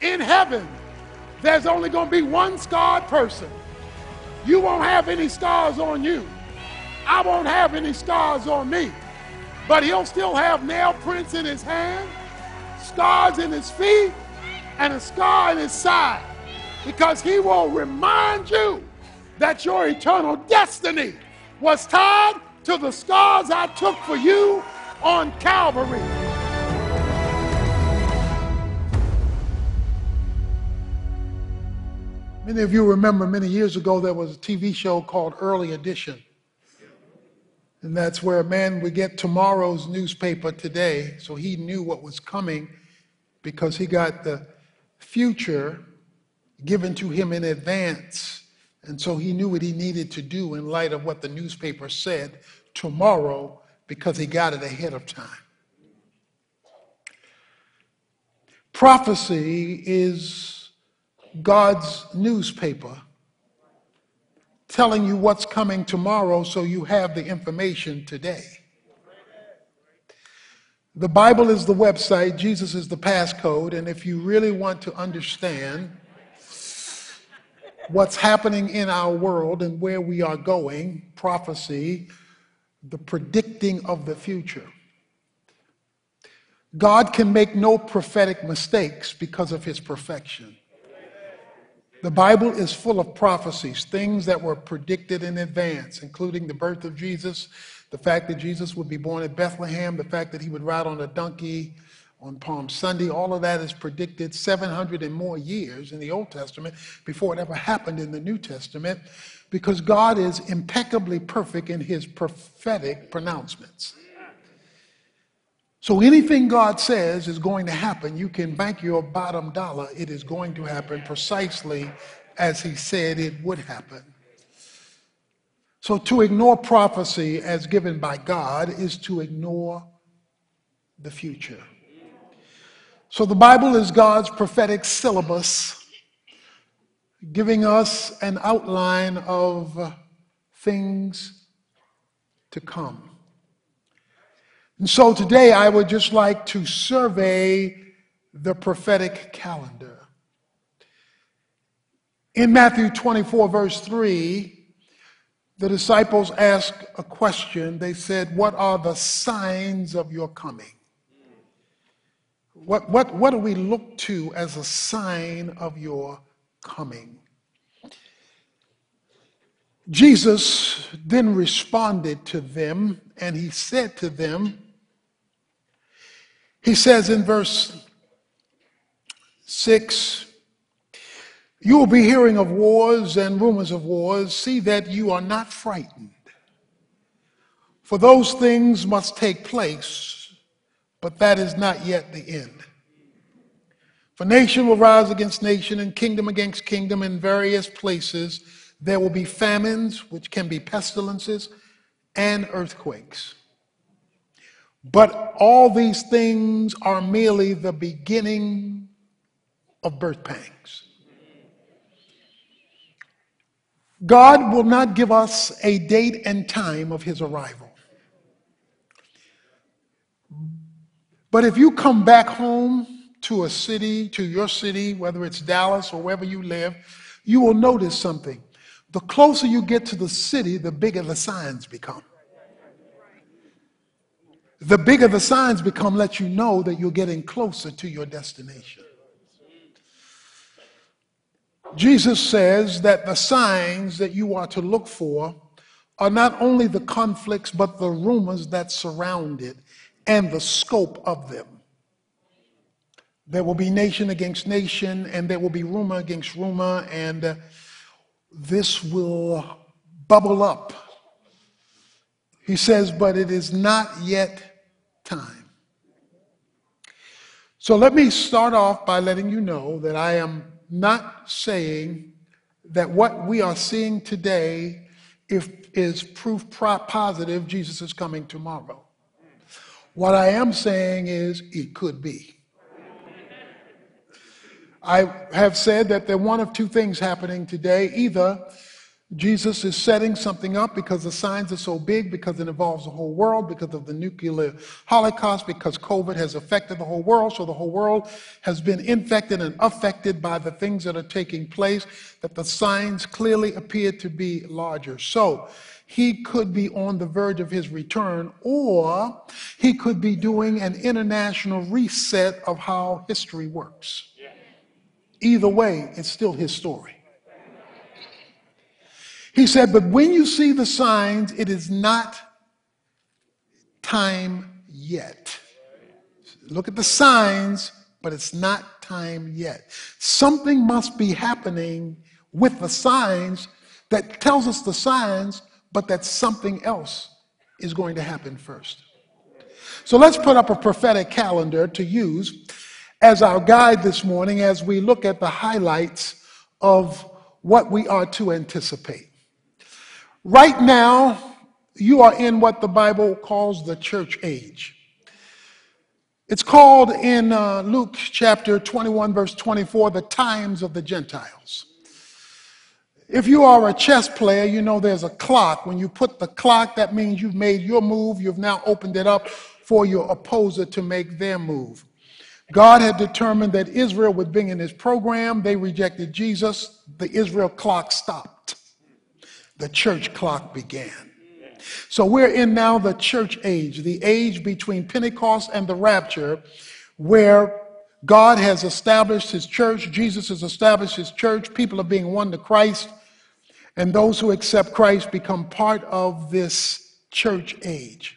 in heaven, there's only going to be one scarred person. You won't have any scars on you. I won't have any scars on me. But he'll still have nail prints in his hand, scars in his feet, and a scar in his side. Because he will remind you that your eternal destiny was tied to the scars I took for you on Calvary. Many of you remember many years ago there was a TV show called Early Edition. And that's where a man would get tomorrow's newspaper today. So he knew what was coming because he got the future given to him in advance. And so he knew what he needed to do in light of what the newspaper said tomorrow because he got it ahead of time. Prophecy is God's newspaper telling you what's coming tomorrow so you have the information today. The Bible is the website, Jesus is the passcode, and if you really want to understand what's happening in our world and where we are going, prophecy, the predicting of the future. God can make no prophetic mistakes because of his perfection. The Bible is full of prophecies, things that were predicted in advance, including the birth of Jesus, the fact that Jesus would be born at Bethlehem, the fact that he would ride on a donkey on Palm Sunday. All of that is predicted 700 and more years in the Old Testament before it ever happened in the New Testament because God is impeccably perfect in his prophetic pronouncements. So anything God says is going to happen, you can bank your bottom dollar. It is going to happen precisely as he said it would happen. So to ignore prophecy as given by God is to ignore the future. So the Bible is God's prophetic syllabus, giving us an outline of things to come. And so today I would just like to survey the prophetic calendar. In Matthew 24, verse 3, the disciples asked a question. They said, What are the signs of your coming? What, what, what do we look to as a sign of your coming? Jesus then responded to them and he said to them, he says in verse 6 You will be hearing of wars and rumors of wars. See that you are not frightened. For those things must take place, but that is not yet the end. For nation will rise against nation and kingdom against kingdom in various places. There will be famines, which can be pestilences, and earthquakes. But all these things are merely the beginning of birth pangs. God will not give us a date and time of his arrival. But if you come back home to a city, to your city, whether it's Dallas or wherever you live, you will notice something. The closer you get to the city, the bigger the signs become the bigger the signs become, let you know that you're getting closer to your destination. Jesus says that the signs that you are to look for are not only the conflicts, but the rumors that surround it and the scope of them. There will be nation against nation, and there will be rumor against rumor, and this will bubble up. He says, but it is not yet time. So let me start off by letting you know that I am not saying that what we are seeing today if, is proof positive Jesus is coming tomorrow. What I am saying is it could be. I have said that there are one of two things happening today. Either Jesus is setting something up because the signs are so big, because it involves the whole world, because of the nuclear holocaust, because COVID has affected the whole world. So the whole world has been infected and affected by the things that are taking place, that the signs clearly appear to be larger. So he could be on the verge of his return, or he could be doing an international reset of how history works. Either way, it's still his story. He said, But when you see the signs, it is not time yet. Look at the signs, but it's not time yet. Something must be happening with the signs that tells us the signs, but that something else is going to happen first. So let's put up a prophetic calendar to use as our guide this morning as we look at the highlights of what we are to anticipate. Right now, you are in what the Bible calls the church age. It's called in uh, Luke chapter 21, verse 24, the times of the Gentiles. If you are a chess player, you know there's a clock. When you put the clock, that means you've made your move, you've now opened it up for your opposer to make their move. God had determined that Israel would bring in his program. They rejected Jesus. The Israel clock stopped the church clock began. So we're in now the church age, the age between Pentecost and the rapture, where God has established his church, Jesus has established his church, people are being won to Christ, and those who accept Christ become part of this church age.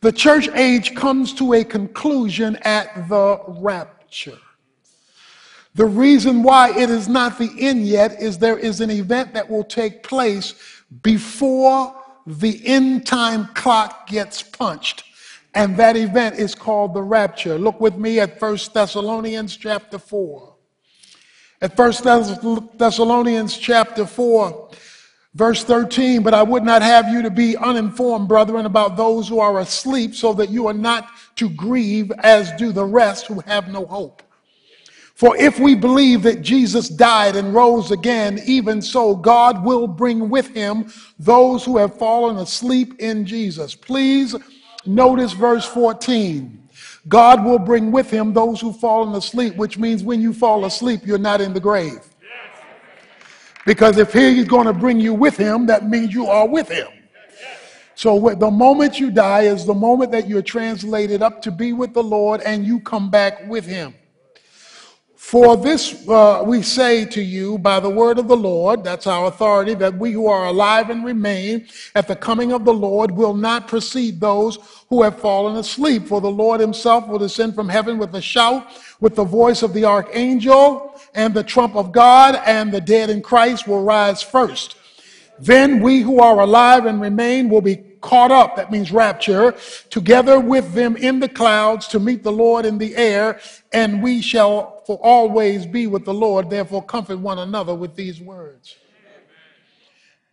The church age comes to a conclusion at the rapture. The reason why it is not the end yet is there is an event that will take place before the end time clock gets punched. And that event is called the rapture. Look with me at 1 Thessalonians chapter 4. At 1 Thessalonians chapter 4, verse 13, but I would not have you to be uninformed, brethren, about those who are asleep, so that you are not to grieve as do the rest who have no hope. For if we believe that Jesus died and rose again, even so God will bring with him those who have fallen asleep in Jesus. Please notice verse 14. God will bring with him those who've fallen asleep, which means when you fall asleep, you're not in the grave. Because if he's going to bring you with him, that means you are with him. So the moment you die is the moment that you're translated up to be with the Lord and you come back with him. For this uh, we say to you by the word of the Lord, that's our authority, that we who are alive and remain at the coming of the Lord will not precede those who have fallen asleep. For the Lord himself will descend from heaven with a shout, with the voice of the archangel and the trump of God, and the dead in Christ will rise first. Then we who are alive and remain will be caught up, that means rapture, together with them in the clouds to meet the Lord in the air, and we shall for always be with the Lord. Therefore, comfort one another with these words.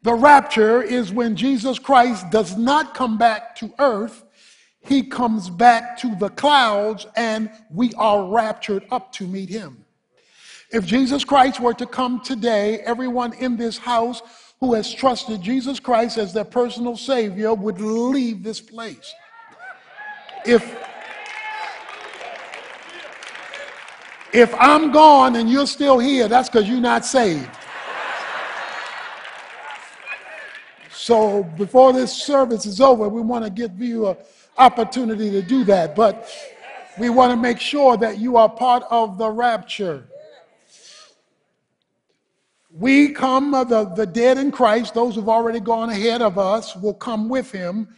The rapture is when Jesus Christ does not come back to earth, he comes back to the clouds, and we are raptured up to meet him. If Jesus Christ were to come today, everyone in this house who has trusted Jesus Christ as their personal Savior would leave this place. If, if I'm gone and you're still here, that's because you're not saved. So before this service is over, we want to give you an opportunity to do that. But we want to make sure that you are part of the rapture. We come, the, the dead in Christ, those who've already gone ahead of us, will come with him.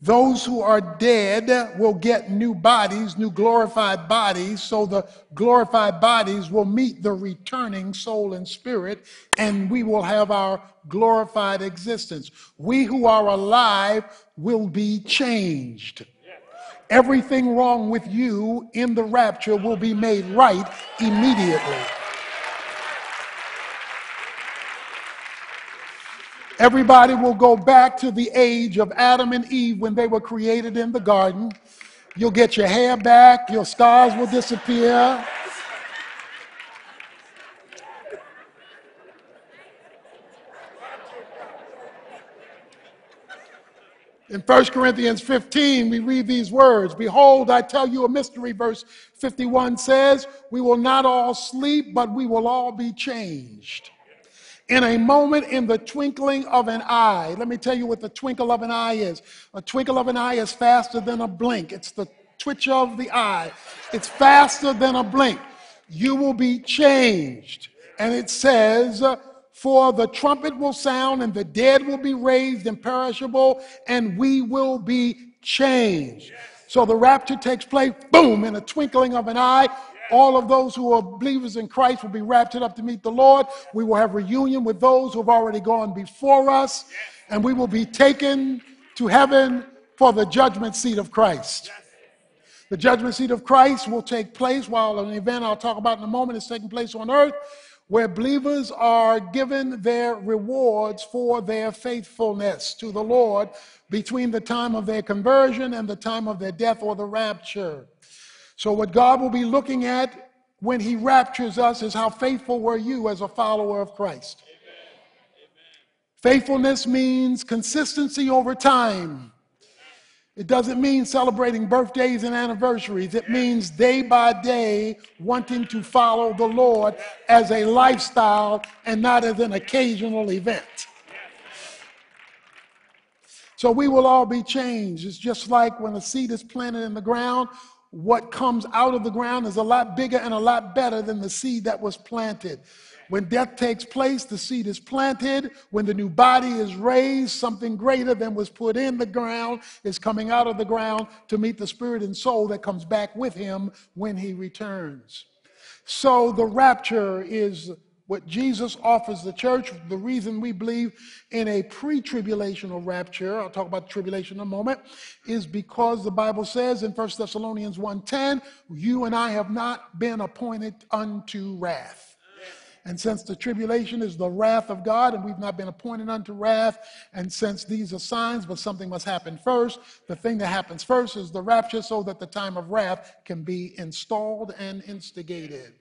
Those who are dead will get new bodies, new glorified bodies, so the glorified bodies will meet the returning soul and spirit, and we will have our glorified existence. We who are alive will be changed. Everything wrong with you in the rapture will be made right immediately. Everybody will go back to the age of Adam and Eve when they were created in the garden. You'll get your hair back, your scars will disappear. In 1 Corinthians 15, we read these words Behold, I tell you a mystery, verse 51 says, We will not all sleep, but we will all be changed in a moment, in the twinkling of an eye. Let me tell you what the twinkle of an eye is. A twinkle of an eye is faster than a blink, it's the twitch of the eye. It's faster than a blink. You will be changed. And it says, For the trumpet will sound, and the dead will be raised imperishable, and we will be changed. So the rapture takes place, boom, in a twinkling of an eye. All of those who are believers in Christ will be raptured up to meet the Lord. We will have reunion with those who have already gone before us, and we will be taken to heaven for the judgment seat of Christ. The judgment seat of Christ will take place while an event I'll talk about in a moment is taking place on earth, where believers are given their rewards for their faithfulness to the Lord between the time of their conversion and the time of their death or the rapture. So, what God will be looking at when He raptures us is how faithful were you as a follower of Christ. Faithfulness means consistency over time. It doesn't mean celebrating birthdays and anniversaries. It means day by day wanting to follow the Lord as a lifestyle and not as an occasional event. So we will all be changed. It's just like when a seed is planted in the ground, what comes out of the ground is a lot bigger and a lot better than the seed that was planted. When death takes place, the seed is planted. When the new body is raised, something greater than was put in the ground is coming out of the ground to meet the spirit and soul that comes back with him when he returns. So the rapture is what Jesus offers the church. The reason we believe in a pre tribulational rapture, I'll talk about tribulation in a moment, is because the Bible says in 1 Thessalonians 1:10, you and I have not been appointed unto wrath. And since the tribulation is the wrath of God, and we've not been appointed unto wrath, and since these are signs, but something must happen first, the thing that happens first is the rapture, so that the time of wrath can be installed and instigated.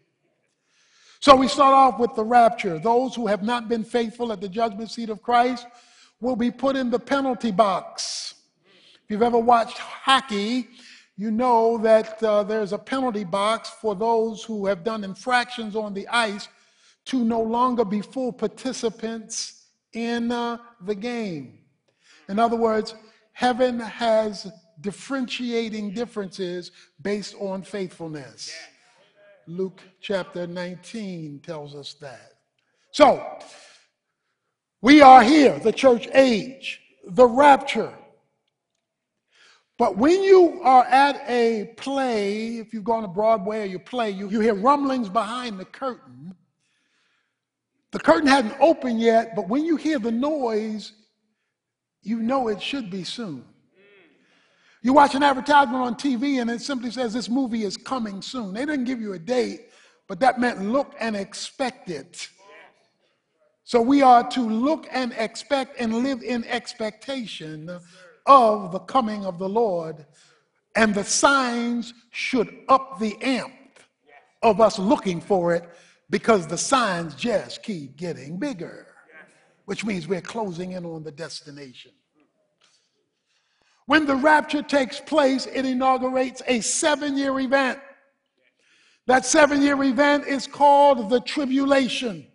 So we start off with the rapture. Those who have not been faithful at the judgment seat of Christ will be put in the penalty box. If you've ever watched hockey, you know that uh, there's a penalty box for those who have done infractions on the ice to no longer be full participants in uh, the game. In other words, heaven has differentiating differences based on faithfulness. Luke chapter 19 tells us that. So, we are here, the church age, the rapture. But when you are at a play, if you've gone to Broadway or you play, you, you hear rumblings behind the curtain the curtain hadn't opened yet, but when you hear the noise, you know it should be soon. You watch an advertisement on TV and it simply says this movie is coming soon. They didn't give you a date, but that meant look and expect it. So we are to look and expect and live in expectation of the coming of the Lord. And the signs should up the amp of us looking for it because the signs just keep getting bigger, which means we're closing in on the destination. When the rapture takes place, it inaugurates a seven year event. That seven year event is called the tribulation.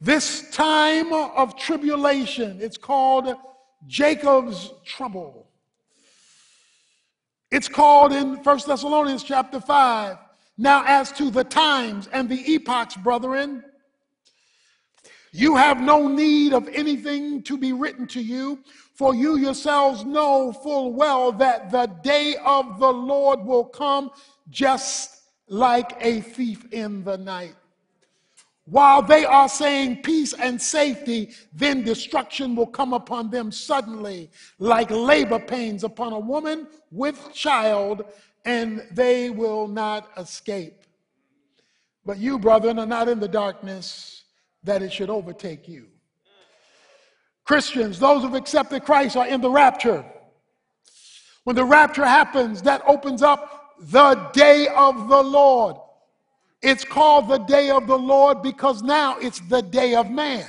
This time of tribulation, it's called Jacob's trouble. It's called in 1 Thessalonians chapter 5 now, as to the times and the epochs, brethren, you have no need of anything to be written to you, for you yourselves know full well that the day of the Lord will come just like a thief in the night. While they are saying peace and safety, then destruction will come upon them suddenly, like labor pains upon a woman with child, and they will not escape. But you, brethren, are not in the darkness that it should overtake you. Christians, those who've accepted Christ, are in the rapture. When the rapture happens, that opens up the day of the Lord. It's called the day of the Lord because now it's the day of man.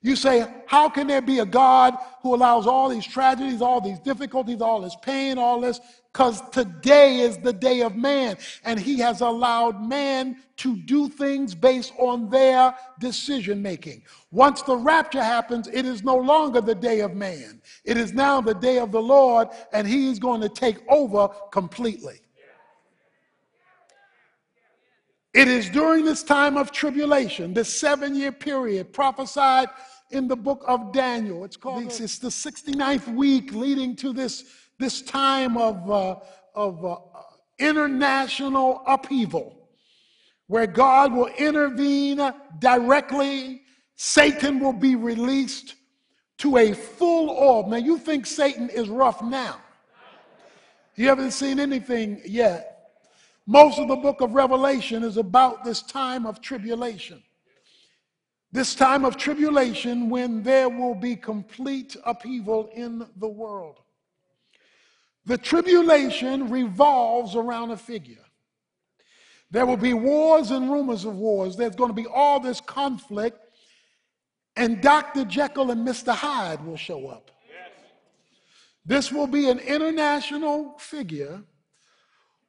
You say, how can there be a God who allows all these tragedies, all these difficulties, all this pain, all this? Because today is the day of man, and he has allowed man to do things based on their decision making. Once the rapture happens, it is no longer the day of man. It is now the day of the Lord, and he is going to take over completely. It is during this time of tribulation, this seven year period prophesied in the book of Daniel. It's called, it's the 69th week leading to this, this time of, uh, of uh, international upheaval where God will intervene directly. Satan will be released to a full orb. Now, you think Satan is rough now. You haven't seen anything yet. Most of the book of Revelation is about this time of tribulation. This time of tribulation when there will be complete upheaval in the world. The tribulation revolves around a figure. There will be wars and rumors of wars. There's going to be all this conflict, and Dr. Jekyll and Mr. Hyde will show up. This will be an international figure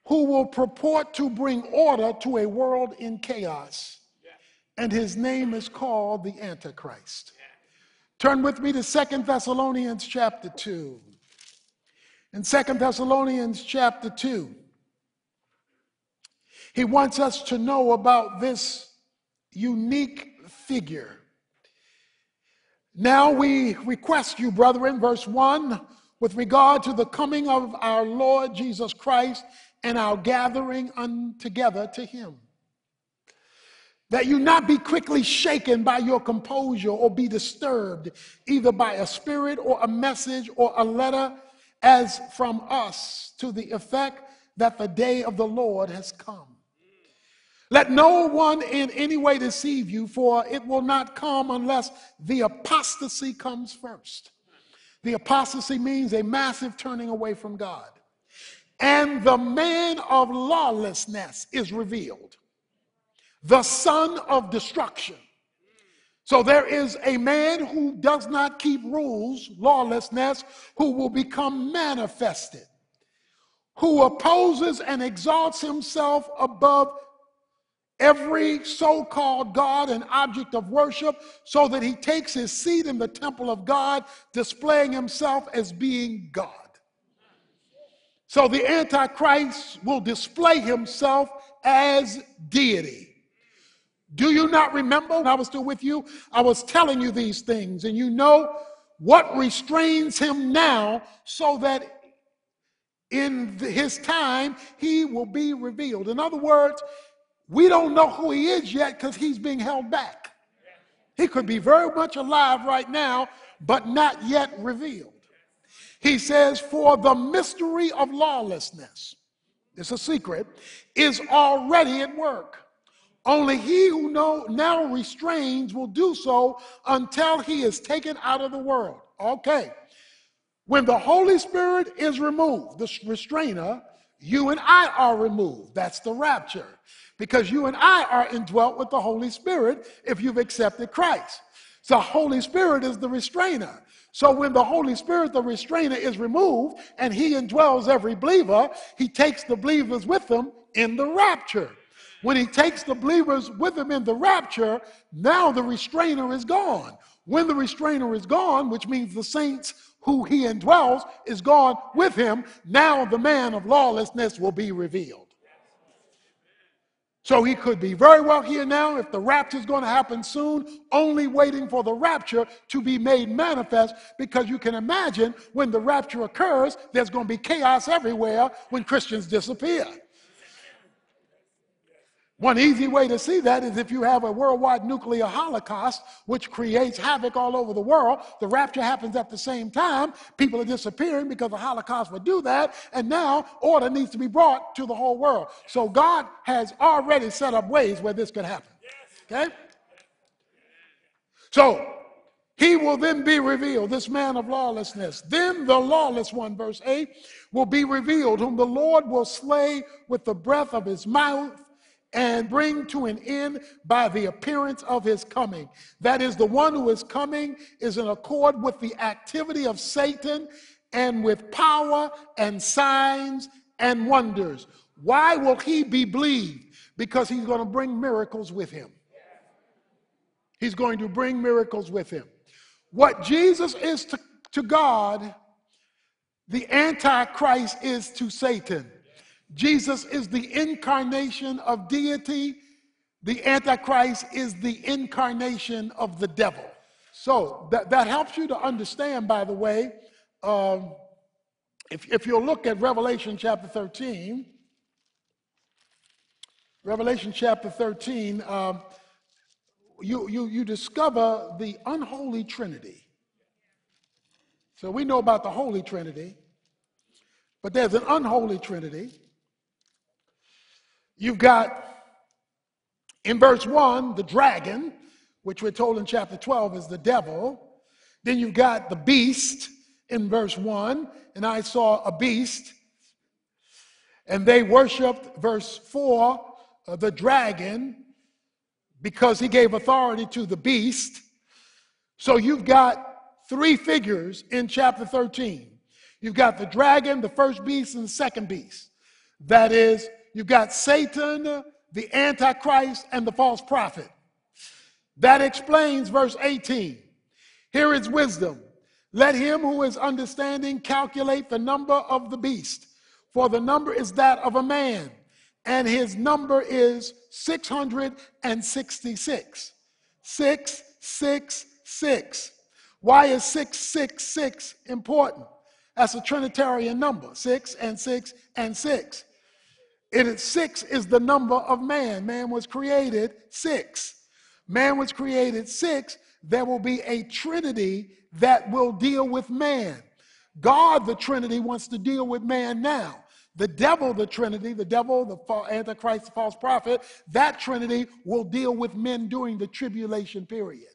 who will purport to bring order to a world in chaos. And his name is called the Antichrist. Turn with me to Second Thessalonians chapter 2. In Second Thessalonians chapter 2, he wants us to know about this unique figure. Now we request you, brethren, verse 1, with regard to the coming of our Lord Jesus Christ and our gathering un- together to him. That you not be quickly shaken by your composure or be disturbed either by a spirit or a message or a letter as from us to the effect that the day of the Lord has come. Let no one in any way deceive you, for it will not come unless the apostasy comes first. The apostasy means a massive turning away from God and the man of lawlessness is revealed, the son of destruction. So there is a man who does not keep rules, lawlessness, who will become manifested, who opposes and exalts himself above every so called God and object of worship, so that he takes his seat in the temple of God, displaying himself as being God. So the Antichrist will display himself as deity. Do you not remember when I was still with you? I was telling you these things, and you know what restrains him now so that in his time he will be revealed. In other words, we don't know who he is yet because he's being held back. He could be very much alive right now, but not yet revealed. He says, For the mystery of lawlessness, it's a secret, is already at work. Only he who know, now restrains will do so until he is taken out of the world. Okay. When the Holy Spirit is removed, the restrainer, you and I are removed. That's the rapture. Because you and I are indwelt with the Holy Spirit if you've accepted Christ. So the Holy Spirit is the restrainer. So when the Holy Spirit, the restrainer, is removed and he indwells every believer, he takes the believers with him in the rapture. When he takes the believers with him in the rapture, now the restrainer is gone. When the restrainer is gone, which means the saints who he indwells is gone with him, now the man of lawlessness will be revealed. So he could be very well here now if the rapture is going to happen soon, only waiting for the rapture to be made manifest because you can imagine when the rapture occurs, there's going to be chaos everywhere when Christians disappear. One easy way to see that is if you have a worldwide nuclear holocaust, which creates havoc all over the world. The rapture happens at the same time. People are disappearing because the holocaust would do that. And now order needs to be brought to the whole world. So God has already set up ways where this could happen. Okay? So he will then be revealed, this man of lawlessness. Then the lawless one, verse 8, will be revealed, whom the Lord will slay with the breath of his mouth and bring to an end by the appearance of his coming. That is, the one who is coming is in accord with the activity of Satan and with power and signs and wonders. Why will he be believed? Because he's going to bring miracles with him. He's going to bring miracles with him. What Jesus is to, to God, the Antichrist is to Satan. Jesus is the incarnation of deity. The Antichrist is the incarnation of the devil. So that, that helps you to understand, by the way, um, if, if you'll look at Revelation chapter 13, Revelation chapter 13, um, you, you, you discover the unholy trinity. So we know about the Holy Trinity, but there's an unholy trinity. You've got in verse 1 the dragon, which we're told in chapter 12 is the devil. Then you've got the beast in verse 1, and I saw a beast. And they worshiped, verse 4, uh, the dragon because he gave authority to the beast. So you've got three figures in chapter 13. You've got the dragon, the first beast, and the second beast. That is You've got Satan, the Antichrist, and the false prophet. That explains verse 18. Here is wisdom. Let him who is understanding calculate the number of the beast, for the number is that of a man, and his number is 666. 666. Why is 666 important? That's a Trinitarian number, 6 and 6 and 6. It is six is the number of man. Man was created six. Man was created six. There will be a trinity that will deal with man. God, the Trinity, wants to deal with man now. The devil, the Trinity, the devil, the Antichrist, the false prophet, that Trinity will deal with men during the tribulation period.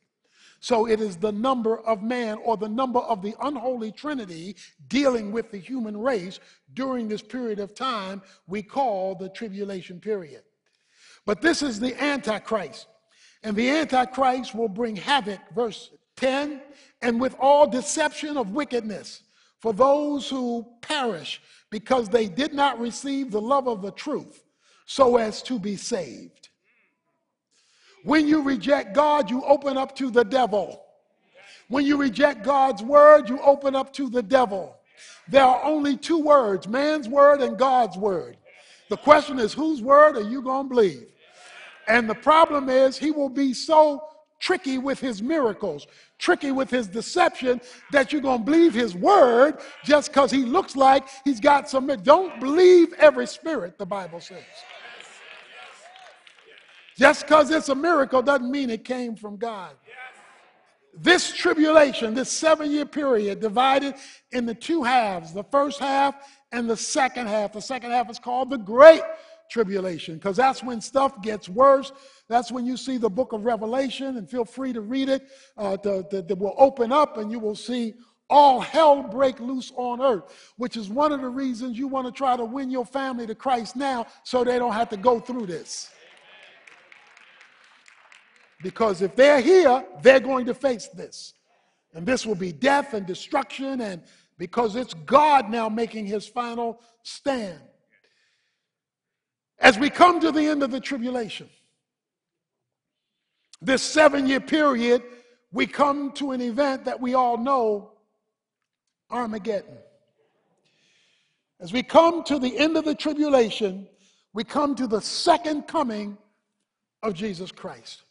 So it is the number of man or the number of the unholy trinity dealing with the human race during this period of time we call the tribulation period. But this is the Antichrist. And the Antichrist will bring havoc, verse 10, and with all deception of wickedness for those who perish because they did not receive the love of the truth so as to be saved. When you reject God, you open up to the devil. When you reject God's word, you open up to the devil. There are only two words man's word and God's word. The question is, whose word are you going to believe? And the problem is, he will be so tricky with his miracles, tricky with his deception, that you're going to believe his word just because he looks like he's got some. Don't believe every spirit, the Bible says. Just because it's a miracle doesn't mean it came from God. This tribulation, this seven year period, divided into two halves the first half and the second half. The second half is called the Great Tribulation because that's when stuff gets worse. That's when you see the book of Revelation, and feel free to read it. Uh, will open up and you will see all hell break loose on earth, which is one of the reasons you want to try to win your family to Christ now so they don't have to go through this. Because if they're here, they're going to face this. And this will be death and destruction, and because it's God now making his final stand. As we come to the end of the tribulation, this seven year period, we come to an event that we all know Armageddon. As we come to the end of the tribulation, we come to the second coming of Jesus Christ.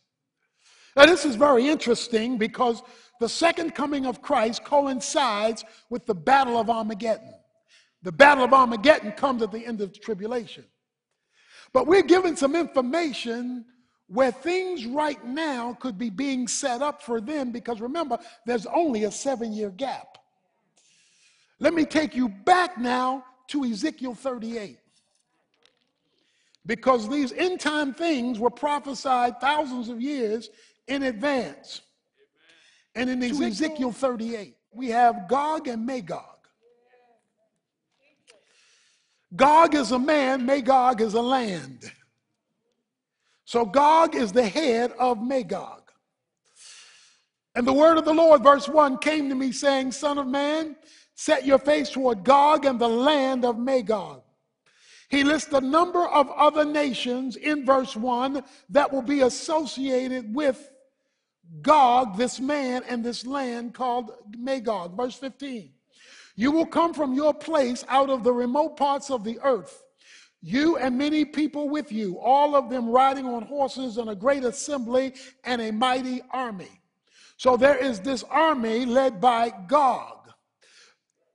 Now, this is very interesting because the second coming of Christ coincides with the Battle of Armageddon. The Battle of Armageddon comes at the end of the tribulation. But we're given some information where things right now could be being set up for them because remember, there's only a seven year gap. Let me take you back now to Ezekiel 38 because these end time things were prophesied thousands of years in advance. And in Ezekiel 38, we have Gog and Magog. Gog is a man, Magog is a land. So Gog is the head of Magog. And the word of the Lord, verse 1, came to me saying, Son of man, set your face toward Gog and the land of Magog. He lists a number of other nations in verse 1 that will be associated with Gog, this man, and this land called Magog. Verse 15 You will come from your place out of the remote parts of the earth, you and many people with you, all of them riding on horses and a great assembly and a mighty army. So there is this army led by Gog.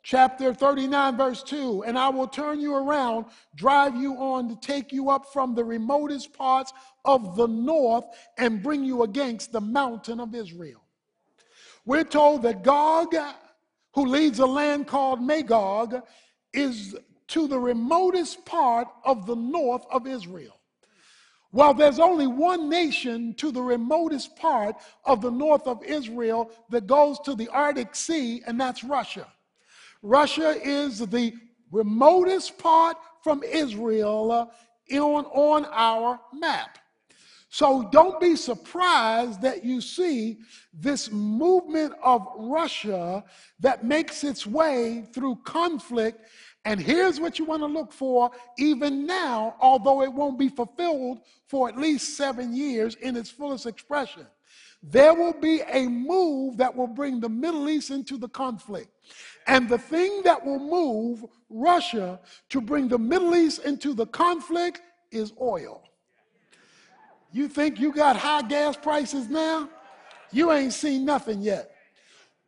Chapter 39, verse 2 And I will turn you around, drive you on to take you up from the remotest parts of the north and bring you against the mountain of Israel. We're told that Gog, who leads a land called Magog, is to the remotest part of the north of Israel. Well, there's only one nation to the remotest part of the north of Israel that goes to the Arctic Sea, and that's Russia. Russia is the remotest part from Israel uh, on, on our map. So don't be surprised that you see this movement of Russia that makes its way through conflict and here's what you want to look for even now, although it won't be fulfilled for at least seven years in its fullest expression. There will be a move that will bring the Middle East into the conflict. And the thing that will move Russia to bring the Middle East into the conflict is oil. You think you got high gas prices now? You ain't seen nothing yet.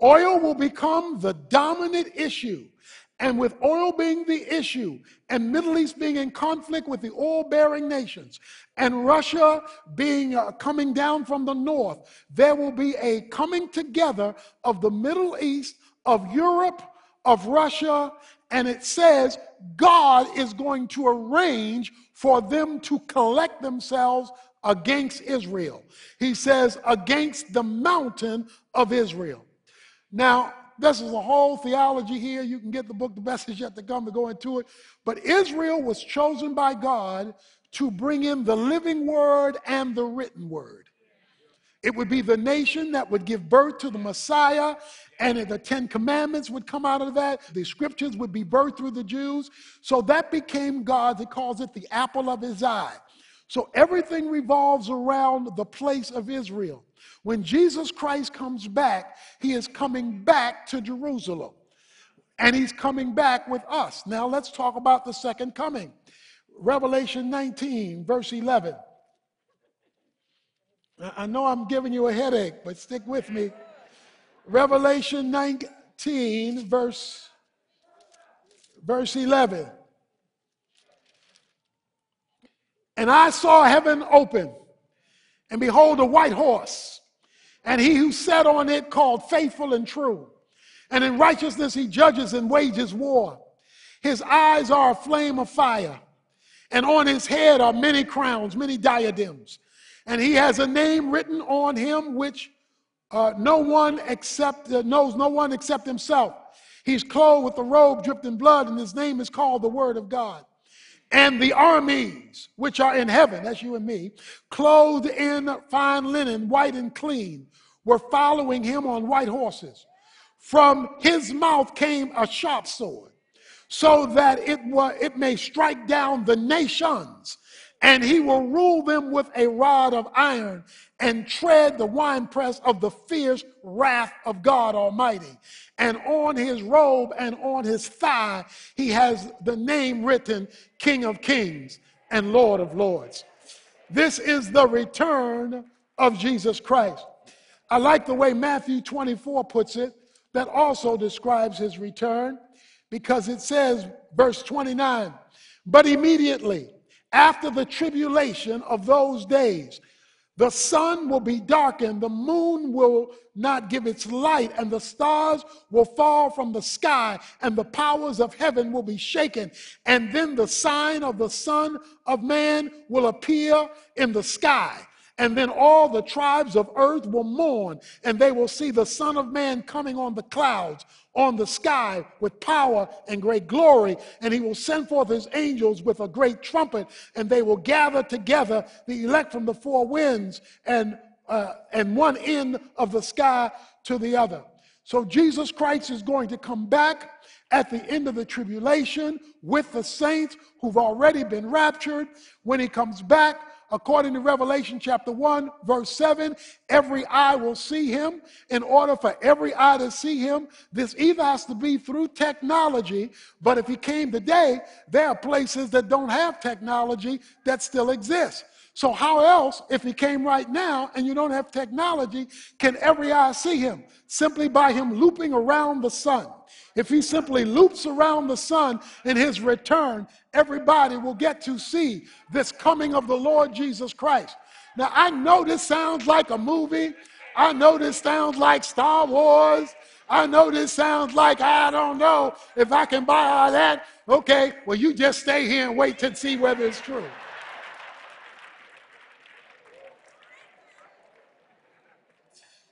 Oil will become the dominant issue. And with oil being the issue, and Middle East being in conflict with the oil-bearing nations, and Russia being uh, coming down from the north, there will be a coming together of the Middle East, of Europe, of Russia, and it says God is going to arrange for them to collect themselves against Israel. He says, against the mountain of Israel. Now, this is a whole theology here. You can get the book, The Message Yet to Come, to go into it. But Israel was chosen by God to bring in the living word and the written word. It would be the nation that would give birth to the Messiah, and the Ten Commandments would come out of that. The scriptures would be birthed through the Jews. So that became God. He calls it the apple of his eye. So everything revolves around the place of Israel. When Jesus Christ comes back, he is coming back to Jerusalem. And he's coming back with us. Now let's talk about the second coming. Revelation 19, verse 11. I know I'm giving you a headache, but stick with me. Revelation 19, verse, verse 11. And I saw heaven open, and behold, a white horse and he who sat on it called faithful and true. And in righteousness he judges and wages war. His eyes are a flame of fire, and on his head are many crowns, many diadems. And he has a name written on him which uh, no one except uh, knows no one except himself. He's clothed with a robe dripped in blood, and his name is called the Word of God. And the armies which are in heaven, that's you and me, clothed in fine linen, white and clean, were following him on white horses. From his mouth came a sharp sword, so that it, it may strike down the nations, and he will rule them with a rod of iron and tread the winepress of the fierce wrath of God Almighty. And on his robe and on his thigh, he has the name written King of Kings and Lord of Lords. This is the return of Jesus Christ. I like the way Matthew 24 puts it, that also describes his return, because it says, verse 29, but immediately after the tribulation of those days, the sun will be darkened, the moon will not give its light, and the stars will fall from the sky, and the powers of heaven will be shaken. And then the sign of the Son of Man will appear in the sky. And then all the tribes of earth will mourn, and they will see the Son of Man coming on the clouds, on the sky with power and great glory. And he will send forth his angels with a great trumpet, and they will gather together the elect from the four winds and, uh, and one end of the sky to the other. So Jesus Christ is going to come back at the end of the tribulation with the saints who've already been raptured. When he comes back, according to Revelation chapter 1, verse 7, every eye will see him. In order for every eye to see him, this either has to be through technology, but if he came today, there are places that don't have technology that still exist. So, how else, if he came right now and you don't have technology, can every eye see him? Simply by him looping around the sun. If he simply loops around the sun in his return, everybody will get to see this coming of the Lord Jesus Christ. Now, I know this sounds like a movie. I know this sounds like Star Wars. I know this sounds like I don't know if I can buy all that. Okay, well, you just stay here and wait to see whether it's true.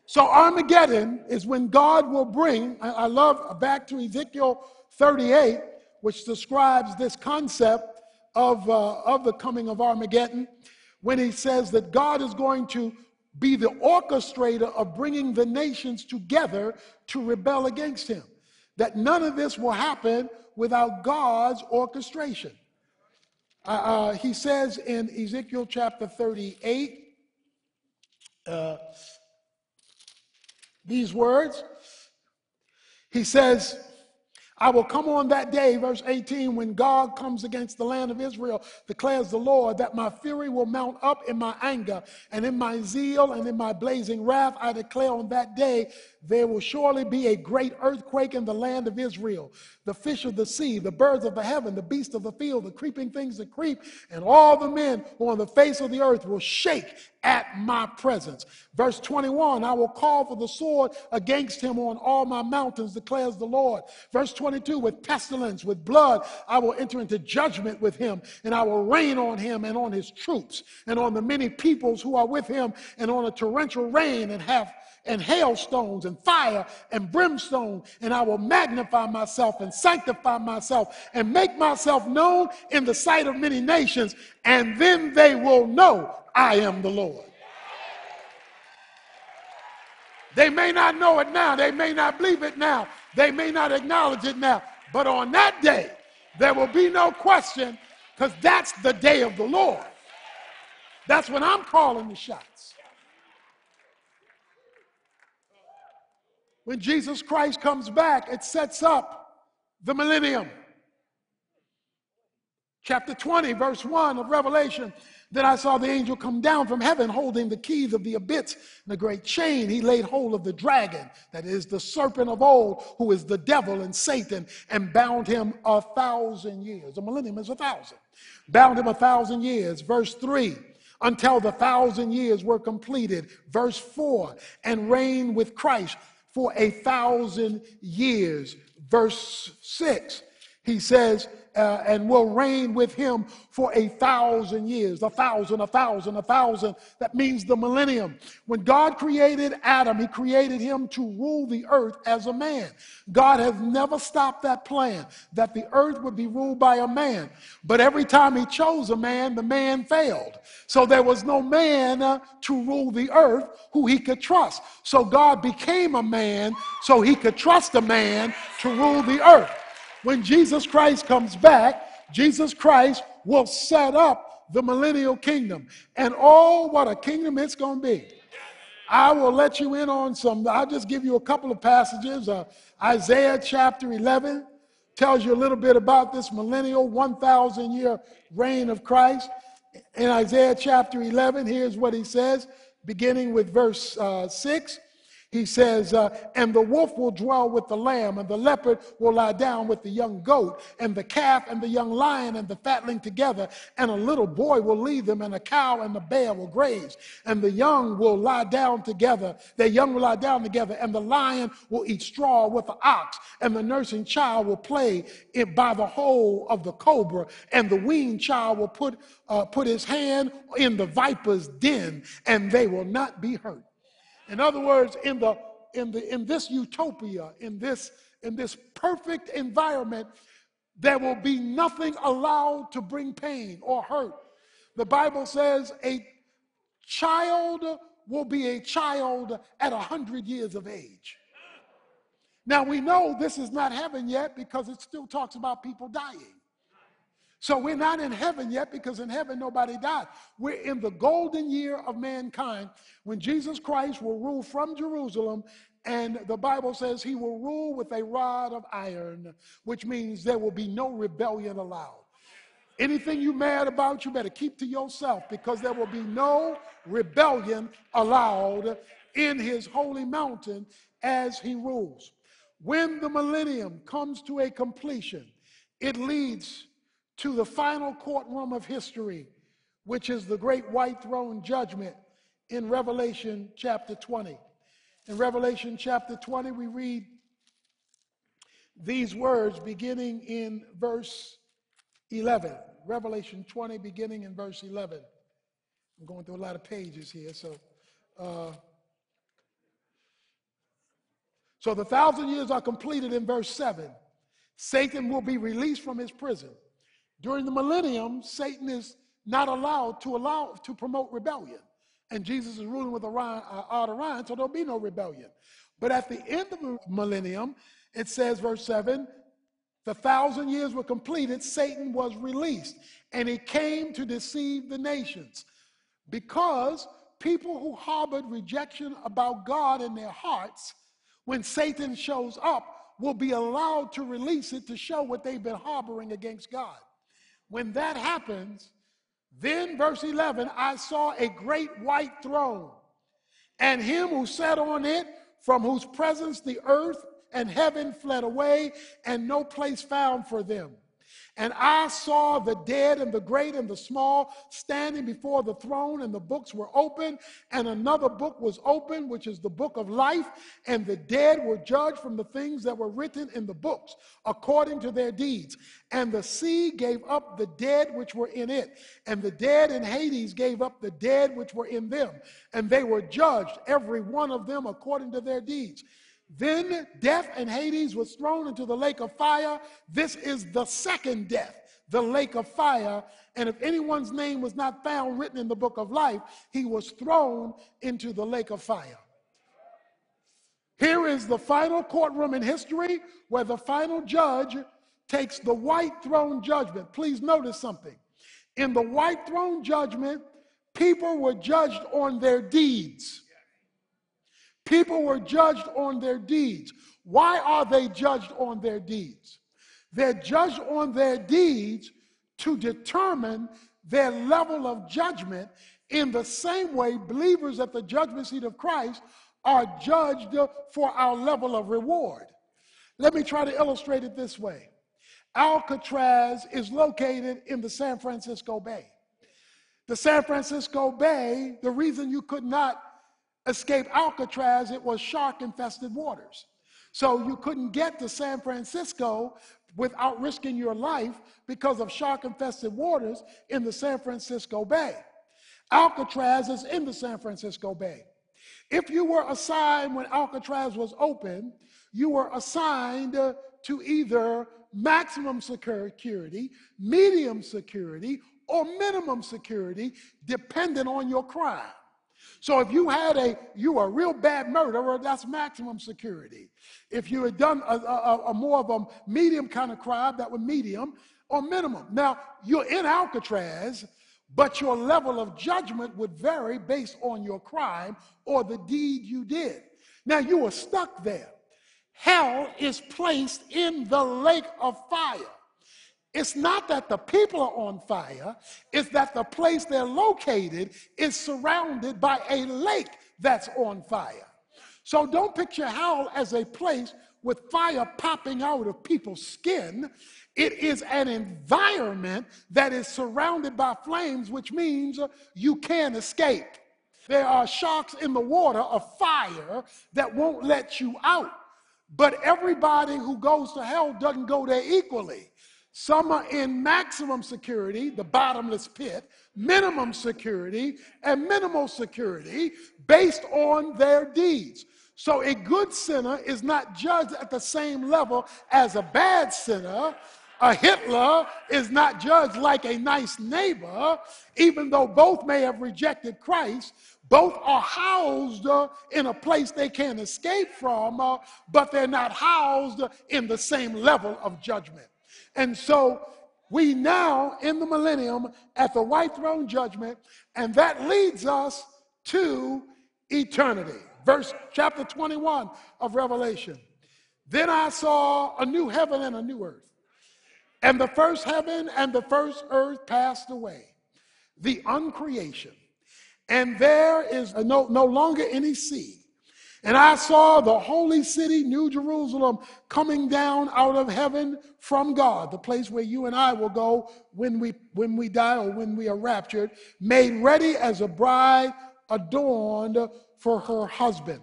So Armageddon is when God will bring, I, love back to Ezekiel 38, which describes this concept of, uh, of the coming of Armageddon, when he says that God is going to be the orchestrator of bringing the nations together to rebel against him. That none of this will happen without God's orchestration. Uh, uh, he says in Ezekiel chapter 38, uh, these words. He says, I will come on that day, verse 18, when God comes against the land of Israel, declares the Lord, that my fury will mount up in my anger, and in my zeal and in my blazing wrath, I declare on that day there will surely be a great earthquake in the land of Israel. The fish of the sea, the birds of the heaven, the beasts of the field, the creeping things that creep, and all the men who on the face of the earth will shake at my presence. Verse 21 I will call for the sword against him on all my mountains, declares the Lord. Verse 22 With pestilence, with blood, I will enter into judgment with him, and I will rain on him and on his troops, and on the many peoples who are with him, and on a torrential rain and have and hailstones and fire and brimstone, and I will magnify myself and sanctify myself and make myself known in the sight of many nations, and then they will know I am the Lord. They may not know it now, they may not believe it now, they may not acknowledge it now, but on that day, there will be no question because that's the day of the Lord. That's when I'm calling the shots. When Jesus Christ comes back, it sets up the millennium. Chapter 20, verse 1 of Revelation. Then I saw the angel come down from heaven holding the keys of the abyss and a great chain. He laid hold of the dragon, that is the serpent of old, who is the devil and Satan, and bound him a thousand years. A millennium is a thousand. Bound him a thousand years. Verse 3 until the thousand years were completed. Verse 4 and reigned with Christ for a thousand years. Verse 6, he says, uh, and will reign with him for a thousand years. A thousand, a thousand, a thousand. That means the millennium. When God created Adam, he created him to rule the earth as a man. God has never stopped that plan that the earth would be ruled by a man. But every time he chose a man, the man failed. So there was no man uh, to rule the earth who he could trust. So God became a man so he could trust a man to rule the earth when Jesus Christ comes back, Jesus Christ will set up the millennial kingdom. And oh, what a kingdom it's going to be. I will let you in on some, I'll just give you a couple of passages. Uh, Isaiah chapter 11 tells you a little bit about this millennial 1,000 year reign of Christ. In Isaiah chapter 11, here's what he says, beginning with verse uh, 6. He says, uh, and the wolf will dwell with the lamb, and the leopard will lie down with the young goat, and the calf and the young lion and the fatling together, and a little boy will lead them, and a cow and the bear will graze, and the young will lie down together. Their young will lie down together, and the lion will eat straw with the ox, and the nursing child will play it by the hole of the cobra, and the weaned child will put, uh, put his hand in the viper's den, and they will not be hurt. In other words, in, the, in, the, in this utopia, in this, in this perfect environment, there will be nothing allowed to bring pain or hurt. The Bible says a child will be a child at a 100 years of age. Now we know this is not heaven yet because it still talks about people dying. So we're not in heaven yet because in heaven nobody died. We're in the golden year of mankind when Jesus Christ will rule from Jerusalem. And the Bible says he will rule with a rod of iron, which means there will be no rebellion allowed. Anything you mad about, you better keep to yourself because there will be no rebellion allowed in his holy mountain as he rules. When the millennium comes to a completion, it leads to the final courtroom of history, which is the great white throne judgment in Revelation chapter 20. In Revelation chapter 20, we read these words beginning in verse 11. Revelation 20, beginning in verse 11. I'm going through a lot of pages here, so. Uh, so the thousand years are completed in verse 7. Satan will be released from his prison during the millennium, Satan is not allowed to allow to promote rebellion. And Jesus is ruling with a rod of iron, so there'll be no rebellion. But at the end of the millennium, it says, verse 7, the thousand years were completed, Satan was released, and he came to deceive the nations. Because people who harbored rejection about God in their hearts, when Satan shows up, will be allowed to release it to show what they've been harboring against God. When that happens, then, verse 11, I saw a great white throne, and him who sat on it, from whose presence the earth and heaven fled away, and no place found for them. And I saw the dead and the great and the small standing before the throne, and the books were open. And another book was open, which is the book of life. And the dead were judged from the things that were written in the books according to their deeds. And the sea gave up the dead which were in it. And the dead in Hades gave up the dead which were in them. And they were judged, every one of them according to their deeds. Then death and Hades was thrown into the lake of fire. This is the second death, the lake of fire. And if anyone's name was not found written in the book of life, he was thrown into the lake of fire. Here is the final courtroom in history where the final judge takes the white throne judgment. Please notice something. In the white throne judgment, people were judged on their deeds. People were judged on their deeds. Why are they judged on their deeds? They're judged on their deeds to determine their level of judgment in the same way believers at the judgment seat of Christ are judged for our level of reward. Let me try to illustrate it this way Alcatraz is located in the San Francisco Bay. The San Francisco Bay, the reason you could not escape Alcatraz, it was shark infested waters. So you couldn't get to San Francisco without risking your life because of shark infested waters in the San Francisco Bay. Alcatraz is in the San Francisco Bay. If you were assigned when Alcatraz was open, you were assigned uh, to either maximum security, medium security, or minimum security, depending on your crime. So if you had a, you were a real bad murderer, that's maximum security. If you had done a, a, a more of a medium kind of crime, that would medium or minimum. Now, you're in Alcatraz, but your level of judgment would vary based on your crime or the deed you did. Now, you were stuck there. Hell is placed in the lake of fire. It's not that the people are on fire, it's that the place they're located is surrounded by a lake that's on fire. So don't picture hell as a place with fire popping out of people's skin. It is an environment that is surrounded by flames, which means you can't escape. There are sharks in the water of fire that won't let you out. But everybody who goes to hell doesn't go there equally. Some are in maximum security, the bottomless pit, minimum security, and minimal security based on their deeds. So a good sinner is not judged at the same level as a bad sinner. A Hitler is not judged like a nice neighbor, even though both may have rejected Christ. Both are housed uh, in a place they can't escape from, uh, but they're not housed in the same level of judgment. And so we now, in the millennium, at the white throne judgment, and that leads us to eternity. Verse chapter 21 of Revelation. Then I saw a new heaven and a new earth. And the first heaven and the first earth passed away, the uncreation and there is no, no longer any sea. And I saw the holy city, New Jerusalem, coming down out of heaven from God, the place where you and I will go when we, when we die or when we are raptured, made ready as a bride adorned for her husband.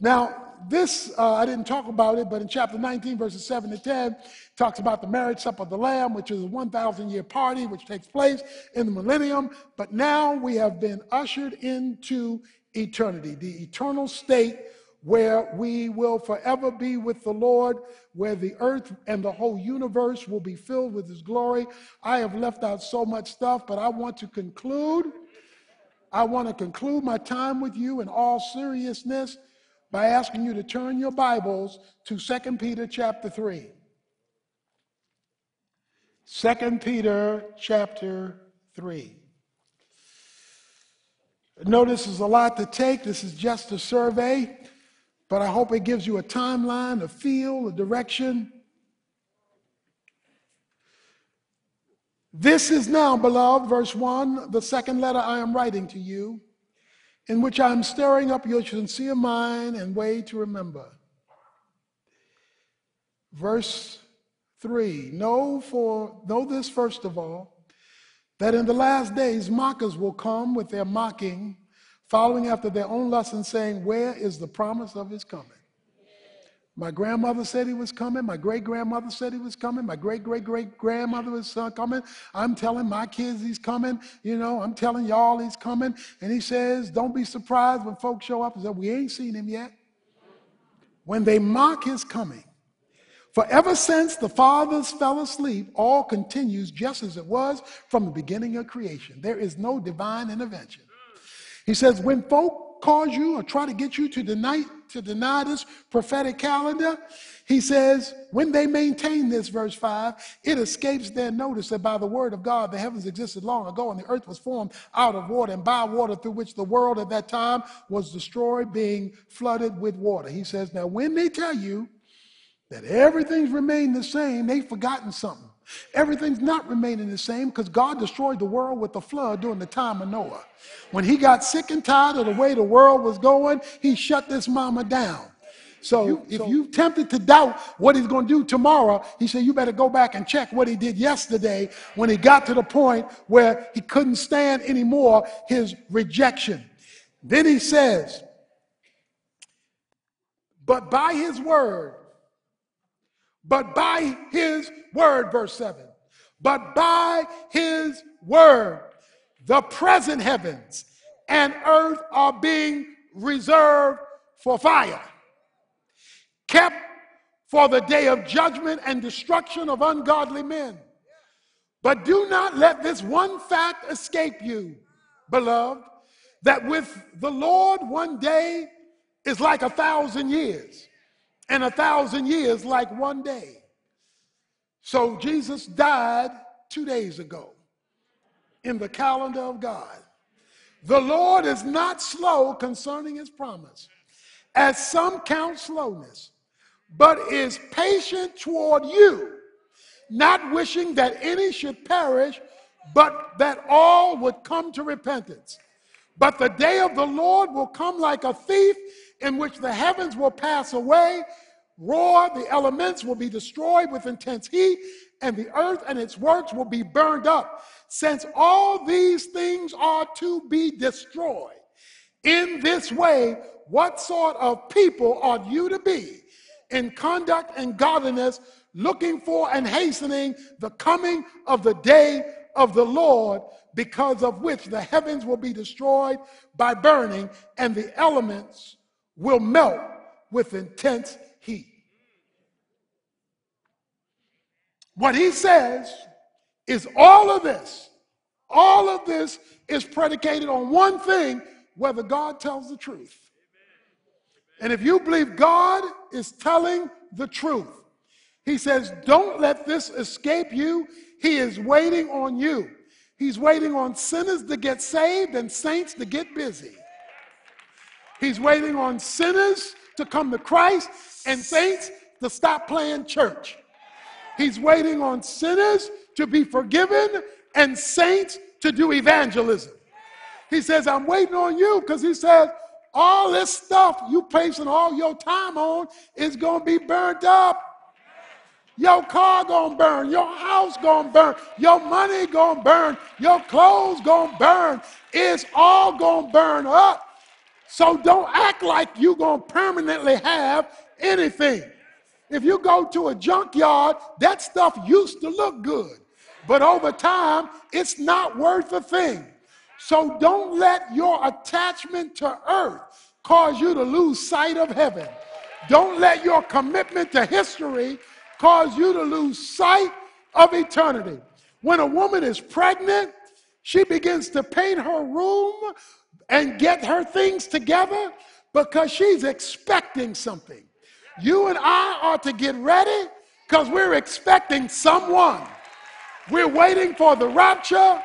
Now, this, uh, I didn't talk about it, but in chapter 19, verses 7 to 10, talks about the marriage supper of the Lamb, which is a 1,000 year party, which takes place in the millennium. But now we have been ushered into eternity, the eternal state where we will forever be with the Lord, where the earth and the whole universe will be filled with His glory. I have left out so much stuff, but I want to conclude. I want to conclude my time with you in all seriousness by asking you to turn your Bibles to 2 Peter chapter 3. 2 Peter chapter 3. Notice there's a lot to take. This is just a survey, but I hope it gives you a timeline, a feel, a direction. This is now, beloved, verse 1, the second letter I am writing to you in which I'm stirring up your sincere mind and way to remember. Verse 3 Know for know this first of all, that in the last days mockers will come with their mocking, following after their own lust and saying, Where is the promise of his coming? My grandmother said he was coming. My great grandmother said he was coming. My great great great grandmother was coming. I'm telling my kids he's coming. You know, I'm telling y'all he's coming. And he says, don't be surprised when folks show up and say, we ain't seen him yet. When they mock his coming. For ever since the fathers fell asleep, all continues just as it was from the beginning of creation. There is no divine intervention. He says, when folk cause you or try to get you to deny, to deny this prophetic calendar, he says, when they maintain this, verse 5, it escapes their notice that by the word of God the heavens existed long ago and the earth was formed out of water and by water through which the world at that time was destroyed, being flooded with water. He says, now when they tell you that everything's remained the same, they've forgotten something. Everything's not remaining the same because God destroyed the world with the flood during the time of Noah. When he got sick and tired of the way the world was going, he shut this mama down. So you, if so, you tempted to doubt what he's going to do tomorrow, he said you better go back and check what he did yesterday when he got to the point where he couldn't stand anymore his rejection. Then he says, but by his word, but by his word, verse 7. But by his word, the present heavens and earth are being reserved for fire, kept for the day of judgment and destruction of ungodly men. But do not let this one fact escape you, beloved, that with the Lord one day is like a thousand years and a thousand years like one day. So Jesus died two days ago in the calendar of God. The Lord is not slow concerning his promise, as some count slowness, but is patient toward you, not wishing that any should perish, but that all would come to repentance. But the day of the Lord will come like a thief, in which the heavens will pass away, roar, the elements will be destroyed with intense heat, and the earth and its works will be burned up. Since all these things are to be destroyed, in this way, what sort of people ought you to be in conduct and godliness, looking for and hastening the coming of the day of the Lord, because of which the heavens will be destroyed by burning, and the elements will melt with intense heat. What he says is all of this, all of this is predicated on one thing whether God tells the truth. And if you believe God is telling the truth, he says, don't let this escape you. He is waiting on you. He's waiting on sinners to get saved and saints to get busy. He's waiting on sinners to come to Christ and saints to stop playing church. He's waiting on sinners to be forgiven and saints to do evangelism. He says, I'm waiting on you because he says, all this stuff you placing all your time on is going to be burnt up. Your car gonna burn, your house gonna burn, your money gonna burn, your clothes gonna burn. It's all gonna burn up. So don't act like you're gonna permanently have anything. If you go to a junkyard, that stuff used to look good, but over time, it's not worth a thing. So don't let your attachment to earth cause you to lose sight of heaven. Don't let your commitment to history cause you to lose sight of eternity. When a woman is pregnant, she begins to paint her room and get her things together because she's expecting something. You and I are to get ready because we're expecting someone. We're waiting for the rapture.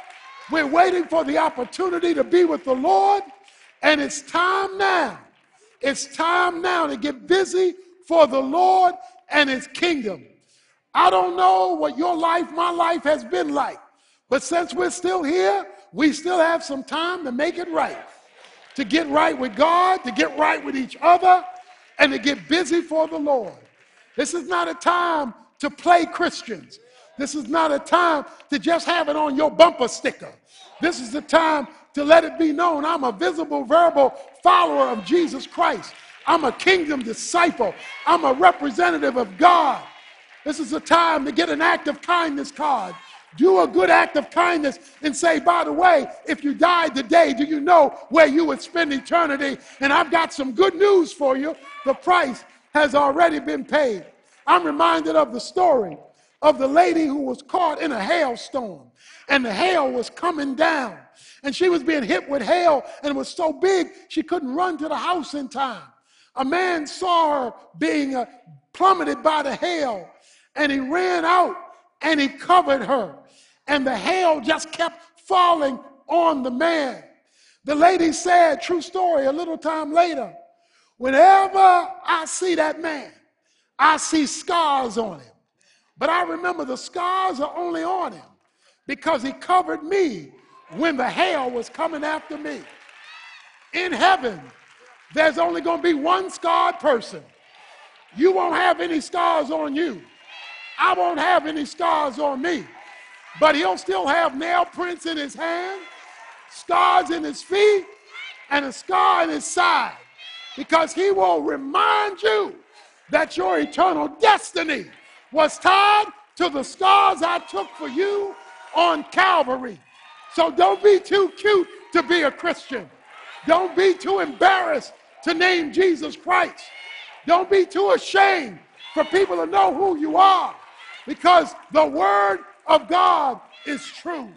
We're waiting for the opportunity to be with the Lord. And it's time now. It's time now to get busy for the Lord and his kingdom. I don't know what your life, my life has been like. But since we're still here, we still have some time to make it right. To get right with God, to get right with each other, and to get busy for the Lord. This is not a time to play Christians. This is not a time to just have it on your bumper sticker. This is the time to let it be known I'm a visible, verbal follower of Jesus Christ. I'm a kingdom disciple. I'm a representative of God. This is a time to get an act of kindness card. Do a good act of kindness and say, by the way, if you died today, do you know where you would spend eternity? And I've got some good news for you. The price has already been paid. I'm reminded of the story of the lady who was caught in a hailstorm and the hail was coming down and she was being hit with hail and it was so big she couldn't run to the house in time. A man saw her being uh, plummeted by the hail and he ran out and he covered her and the hail just kept falling on the man. The lady said, true story, a little time later, whenever I see that man, I see scars on him. But I remember the scars are only on him because he covered me when the hail was coming after me. In heaven, there's only going to be one scarred person. You won't have any scars on you. I won't have any scars on me. But he'll still have nail prints in his hand, scars in his feet, and a scar in his side. Because he will remind you that your eternal destiny was tied to the scars I took for you on Calvary. So don't be too cute to be a Christian. Don't be too embarrassed to name Jesus Christ. Don't be too ashamed for people to know who you are because the word of God is true.